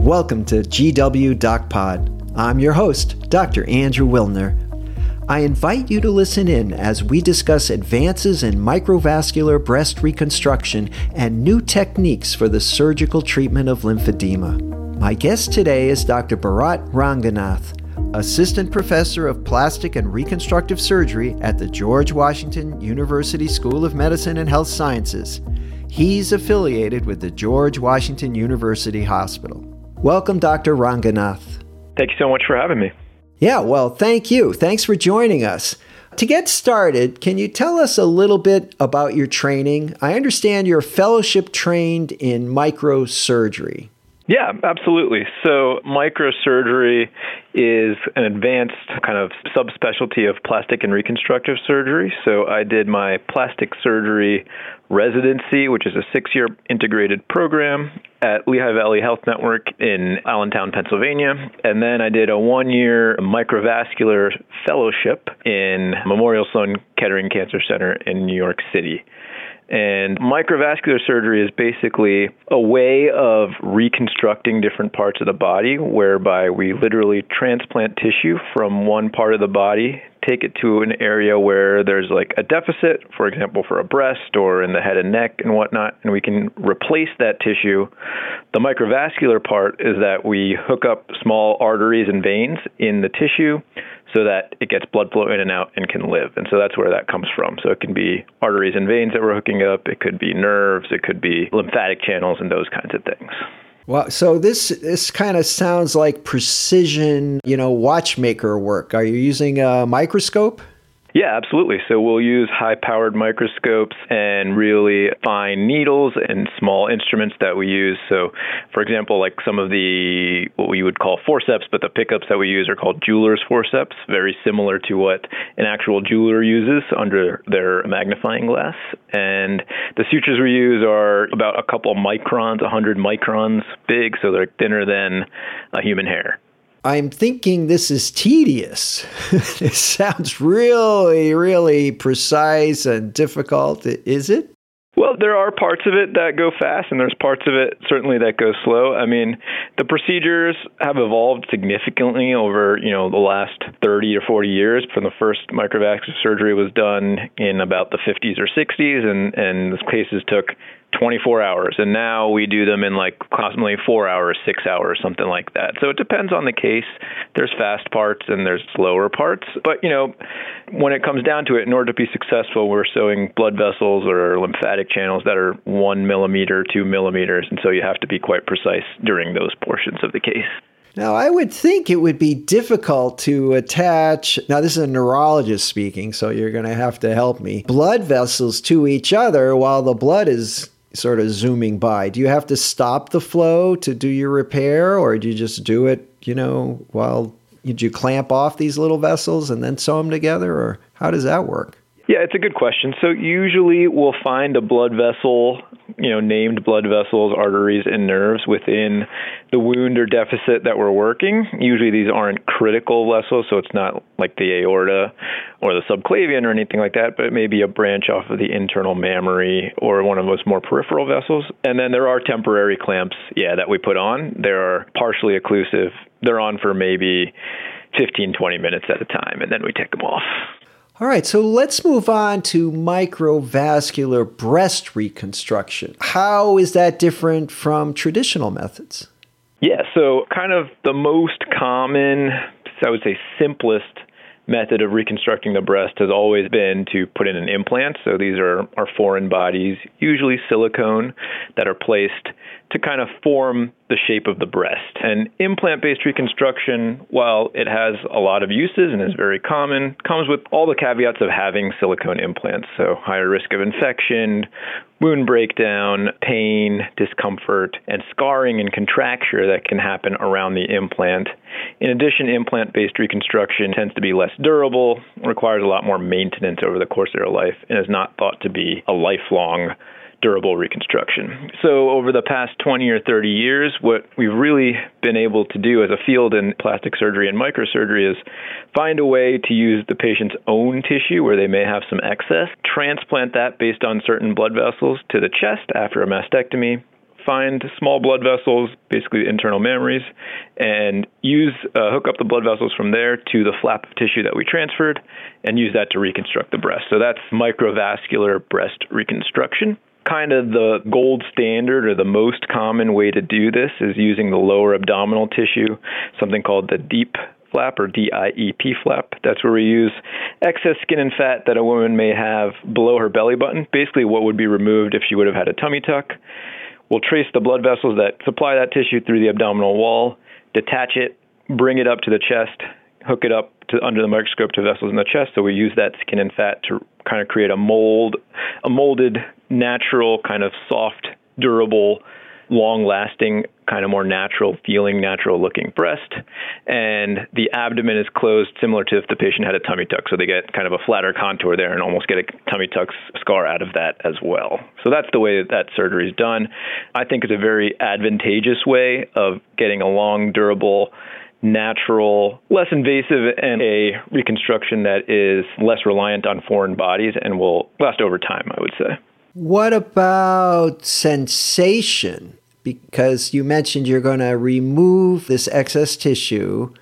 Welcome to GW Doc Pod. I'm your host, Dr. Andrew Wilner. I invite you to listen in as we discuss advances in microvascular breast reconstruction and new techniques for the surgical treatment of lymphedema. My guest today is Dr. Bharat Ranganath, Assistant Professor of Plastic and Reconstructive Surgery at the George Washington University School of Medicine and Health Sciences. He's affiliated with the George Washington University Hospital. Welcome, Dr. Ranganath. Thank you so much for having me. Yeah, well, thank you. Thanks for joining us. To get started, can you tell us a little bit about your training? I understand you're fellowship trained in microsurgery. Yeah, absolutely. So, microsurgery is an advanced kind of subspecialty of plastic and reconstructive surgery. So, I did my plastic surgery residency, which is a six year integrated program at Lehigh Valley Health Network in Allentown, Pennsylvania. And then I did a one year microvascular fellowship in Memorial Sloan Kettering Cancer Center in New York City. And microvascular surgery is basically a way of reconstructing different parts of the body whereby we literally transplant tissue from one part of the body, take it to an area where there's like a deficit, for example, for a breast or in the head and neck and whatnot, and we can replace that tissue. The microvascular part is that we hook up small arteries and veins in the tissue so that it gets blood flow in and out and can live. And so that's where that comes from. So it can be arteries and veins that we're hooking up, it could be nerves, it could be lymphatic channels, and those kinds of things. Well, so this this kind of sounds like precision, you know, watchmaker work. Are you using a microscope? Yeah, absolutely. So we'll use high powered microscopes and really fine needles and small instruments that we use. So, for example, like some of the what we would call forceps, but the pickups that we use are called jeweler's forceps, very similar to what an actual jeweler uses under their magnifying glass. And the sutures we use are about a couple microns, 100 microns big, so they're thinner than a human hair. I'm thinking this is tedious. it sounds really, really precise and difficult. Is it? Well, there are parts of it that go fast, and there's parts of it certainly that go slow. I mean, the procedures have evolved significantly over you know the last 30 or 40 years. From the first microvascular surgery was done in about the 50s or 60s, and and the cases took 24 hours and now we do them in like approximately four hours six hours something like that. So it depends on the case. There's fast parts and there's slower parts but you know when it comes down to it in order to be successful we're sewing blood vessels or lymphatic channels that are one millimeter two millimeters and so you have to be quite precise during those portions of the case. Now, I would think it would be difficult to attach, now, this is a neurologist speaking, so you're going to have to help me, blood vessels to each other while the blood is sort of zooming by. Do you have to stop the flow to do your repair, or do you just do it, you know, while you, you clamp off these little vessels and then sew them together, or how does that work? Yeah, it's a good question. So usually we'll find a blood vessel, you know, named blood vessels, arteries, and nerves within the wound or deficit that we're working. Usually these aren't critical vessels, so it's not like the aorta or the subclavian or anything like that, but it may be a branch off of the internal mammary or one of those more peripheral vessels. And then there are temporary clamps, yeah, that we put on. They are partially occlusive. They're on for maybe 15, 20 minutes at a time, and then we take them off. All right, so let's move on to microvascular breast reconstruction. How is that different from traditional methods? Yeah, so kind of the most common, I would say simplest method of reconstructing the breast has always been to put in an implant. So these are, are foreign bodies, usually silicone, that are placed to kind of form the shape of the breast. And implant based reconstruction, while it has a lot of uses and is very common, comes with all the caveats of having silicone implants. So, higher risk of infection, wound breakdown, pain, discomfort, and scarring and contracture that can happen around the implant. In addition, implant based reconstruction tends to be less durable, requires a lot more maintenance over the course of their life, and is not thought to be a lifelong durable reconstruction. So, over the past 20 or 30 years, what we've really been able to do as a field in plastic surgery and microsurgery is find a way to use the patient's own tissue where they may have some excess, transplant that based on certain blood vessels to the chest after a mastectomy, find small blood vessels, basically internal mammaries, and use uh, hook up the blood vessels from there to the flap of tissue that we transferred, and use that to reconstruct the breast. So that's microvascular breast reconstruction kind of the gold standard or the most common way to do this is using the lower abdominal tissue, something called the DIEP flap or DIEP flap. That's where we use excess skin and fat that a woman may have below her belly button, basically what would be removed if she would have had a tummy tuck. We'll trace the blood vessels that supply that tissue through the abdominal wall, detach it, bring it up to the chest, hook it up to under the microscope to vessels in the chest. So we use that skin and fat to kind of create a mold, a molded, natural, kind of soft, durable long lasting, kind of more natural feeling, natural looking breast. And the abdomen is closed similar to if the patient had a tummy tuck. So they get kind of a flatter contour there and almost get a tummy tuck scar out of that as well. So that's the way that that surgery is done. I think it's a very advantageous way of getting a long, durable, natural, less invasive, and a reconstruction that is less reliant on foreign bodies and will last over time, I would say. What about sensation? Because you mentioned you're going to remove this excess tissue,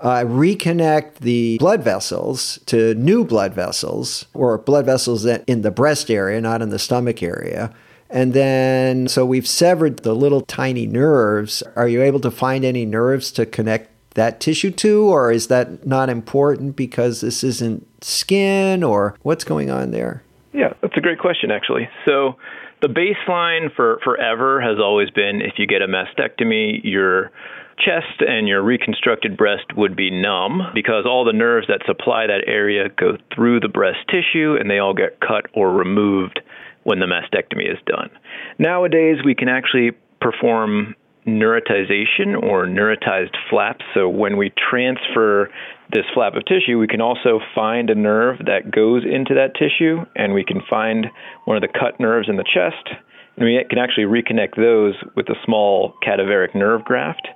uh, reconnect the blood vessels to new blood vessels, or blood vessels that in the breast area, not in the stomach area. And then, so we've severed the little tiny nerves. Are you able to find any nerves to connect that tissue to, or is that not important because this isn't skin, or what's going on there? Yeah, that's a great question, actually. So, the baseline for forever has always been if you get a mastectomy, your chest and your reconstructed breast would be numb because all the nerves that supply that area go through the breast tissue and they all get cut or removed when the mastectomy is done. Nowadays, we can actually perform neurotization or neurotized flaps. So when we transfer this flap of tissue, we can also find a nerve that goes into that tissue, and we can find one of the cut nerves in the chest, and we can actually reconnect those with a small cadaveric nerve graft,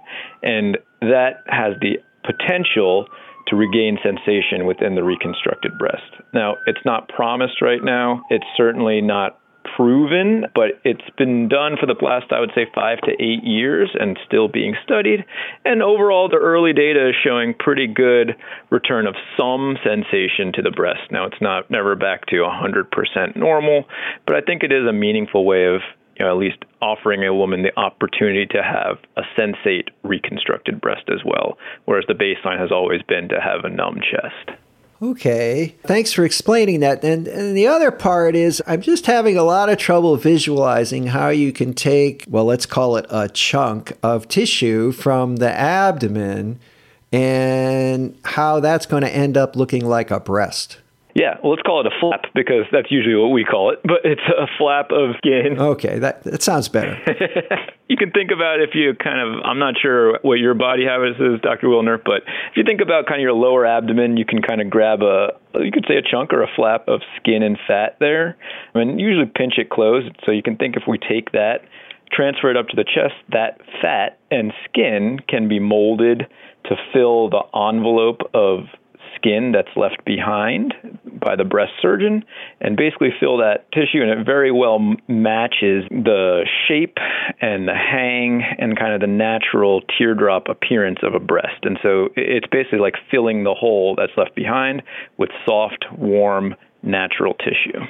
and that has the potential to regain sensation within the reconstructed breast. Now, it's not promised right now. It's certainly not proven, but it's been done for the last, I would say, five to eight years and still being studied. And overall, the early data is showing pretty good return of some sensation to the breast. Now, it's not never back to 100% normal, but I think it is a meaningful way of you know, at least offering a woman the opportunity to have a sensate reconstructed breast as well, whereas the baseline has always been to have a numb chest. Okay. Thanks for explaining that. And, and, the other part is, I'm just having a lot of trouble visualizing how you can take, well, let's call it a chunk of tissue from the abdomen and how that's going to end up looking like a breast. Yeah, well, let's call it a flap because that's usually what we call it, but it's a flap of skin. Okay, that, that sounds better. you can think about if you kind of, I'm not sure what your body habitus is, Dr. Wilner, but if you think about kind of your lower abdomen, you can kind of grab a, you could say a chunk or a flap of skin and fat there. I mean, usually pinch it closed. So you can think if we take that, transfer it up to the chest, that fat and skin can be molded to fill the envelope of skin that's left behind by the breast surgeon and basically fill that tissue and it very well matches the shape and the hang and kind of the natural teardrop appearance of a breast. And so it's basically like filling the hole that's left behind with soft warm natural tissue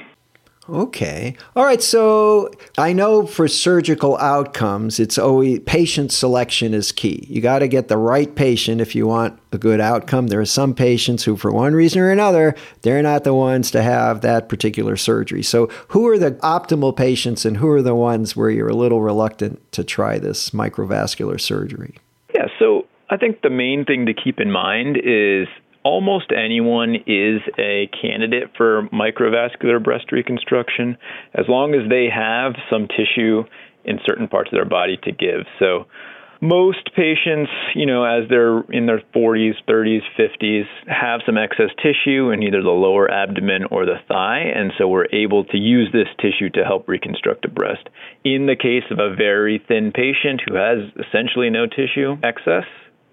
Okay. All right. So I know for surgical outcomes, it's always patient selection is key. You got to get the right patient if you want a good outcome. There are some patients who, for one reason or another, they're not the ones to have that particular surgery. So, who are the optimal patients and who are the ones where you're a little reluctant to try this microvascular surgery? Yeah. So, I think the main thing to keep in mind is almost anyone is a candidate for microvascular breast reconstruction as long as they have some tissue in certain parts of their body to give. So, most patients, you know, as they're in their 40s, 30s, 50s, have some excess tissue in either the lower abdomen or the thigh, and so we're able to use this tissue to help reconstruct a breast. In the case of a very thin patient who has essentially no tissue excess,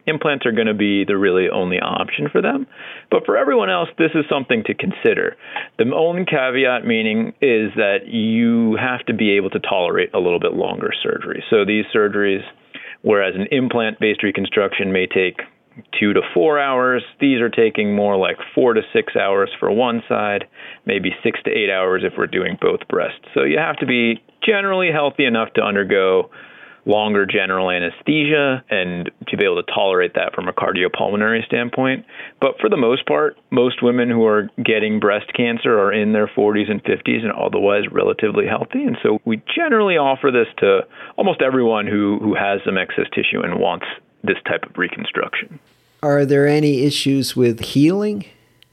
implants are going to be the really only option for them. But for everyone else, this is something to consider. The only caveat meaning is that you have to be able to tolerate a little bit longer surgery. So these surgeries, whereas an implant based reconstruction may take two to four hours. These are taking more like four to six hours for one side, maybe six to eight hours if we're doing both breasts. So you have to be generally healthy enough to undergo longer general anesthesia and to be able to tolerate that from a cardiopulmonary standpoint. But for the most part, most women who are getting breast cancer are in their 40s and 50s and otherwise relatively healthy. And so we generally offer this to almost everyone who, who has some excess tissue and wants this type of reconstruction. Are there any issues with healing?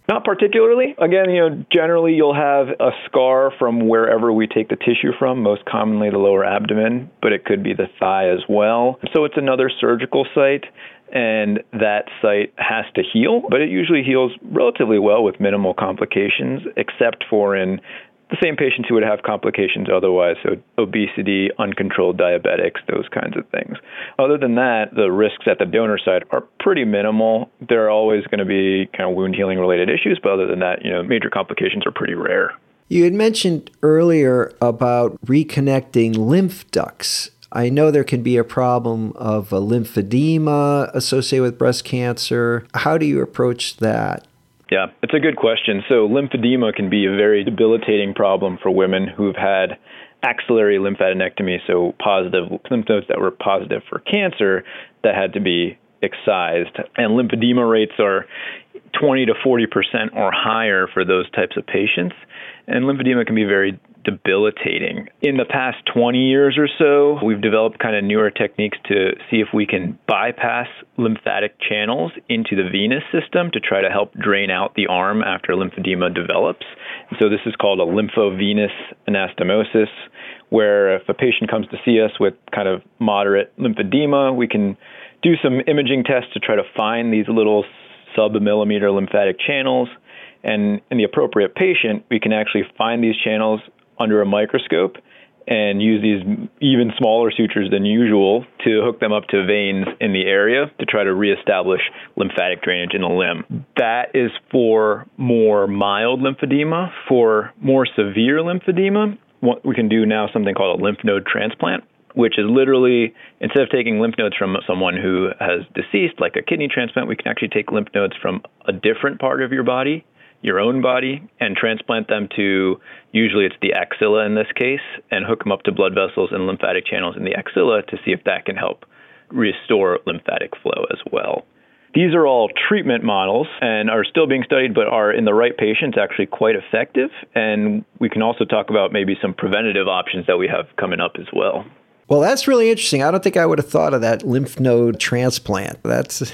Not particularly. Again, you know, generally you'll have a scar from wherever we take the tissue from, most commonly the lower abdomen, but it could be the thigh as well. So it's another surgical site and that site has to heal, but it usually heals relatively well with minimal complications, except for in the same patients who would have complications otherwise, so obesity, uncontrolled diabetics, those kinds of things. Other than that, the risks at the donor side are pretty minimal. There are always going to be kind of wound healing related issues, but other than that, you know, major complications are pretty rare. You had mentioned earlier about reconnecting lymph ducts. I know there can be a problem of a lymphedema associated with breast cancer. How do you approach that? Yeah, it's a good question. So, lymphedema can be a very debilitating problem for women who've had axillary lymphadenectomy, so positive lymph nodes that were positive for cancer that had to be excised. And lymphedema rates are 20 to 40% or higher for those types of patients. And lymphedema can be very debilitating. In the past 20 years or so, we've developed kind of newer techniques to see if we can bypass lymphatic channels into the venous system to try to help drain out the arm after lymphedema develops. So this is called a lymphovenous anastomosis, where if a patient comes to see us with kind of moderate lymphedema, we can do some imaging tests to try to find these little sub-millimeter lymphatic channels. And in the appropriate patient, we can actually find these channels under a microscope and use these even smaller sutures than usual to hook them up to veins in the area to try to reestablish lymphatic drainage in the limb. That is for more mild lymphedema. For more severe lymphedema, we can do now something called a lymph node transplant, which is literally instead of taking lymph nodes from someone who has deceased, like a kidney transplant, we can actually take lymph nodes from a different part of your body your own body and transplant them to usually it's the axilla in this case and hook them up to blood vessels and lymphatic channels in the axilla to see if that can help restore lymphatic flow as well. These are all treatment models and are still being studied, but are in the right patients actually quite effective. And we can also talk about maybe some preventative options that we have coming up as well. Well, that's really interesting. I don't think I would have thought of that lymph node transplant. That's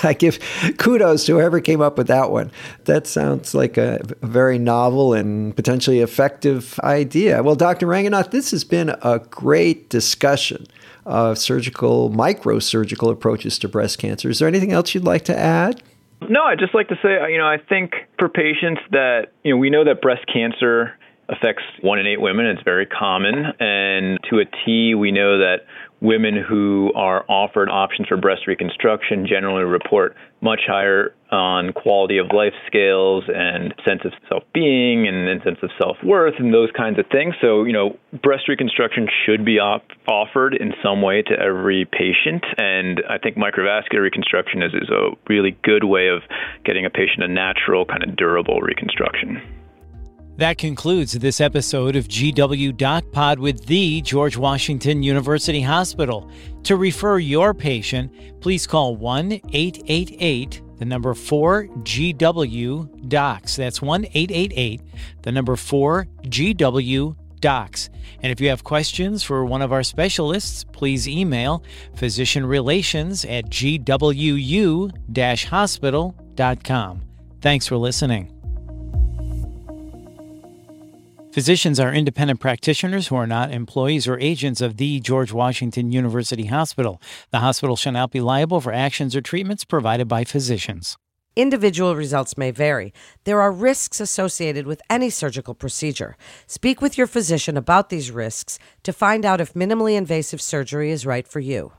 I give kudos to whoever came up with that one. That sounds like a, very novel and potentially effective idea. Well, Dr. Ranganath, this has been a great discussion of surgical, microsurgical approaches to breast cancer. Is there anything else you'd like to add? No, I'd just like to say, you know, I think for patients that, you know, we know that breast cancer affects one in eight women. It's very common. And to a T, we know that women who are offered options for breast reconstruction generally report much higher on quality of life scales and sense of self-being and, and sense of self-worth and those kinds of things. So, you know, breast reconstruction should be op- offered in some way to every patient. And I think microvascular reconstruction is, is a really good way of getting a patient a natural, kind of durable reconstruction. That concludes this episode of GW Doc Pod with the George Washington University Hospital. To refer your patient, please call 1 888 the number 4 GW Docs. That's 1 888 the number 4 GW Docs. And if you have questions for one of our specialists, please email physicianrelations at gwu hospital.com. Thanks for listening. Physicians are independent practitioners who are not employees or agents of the George Washington University Hospital. The hospital shall not be liable for actions or treatments provided by physicians. Individual results may vary. There are risks associated with any surgical procedure. Speak with your physician about these risks to find out if minimally invasive surgery is right for you.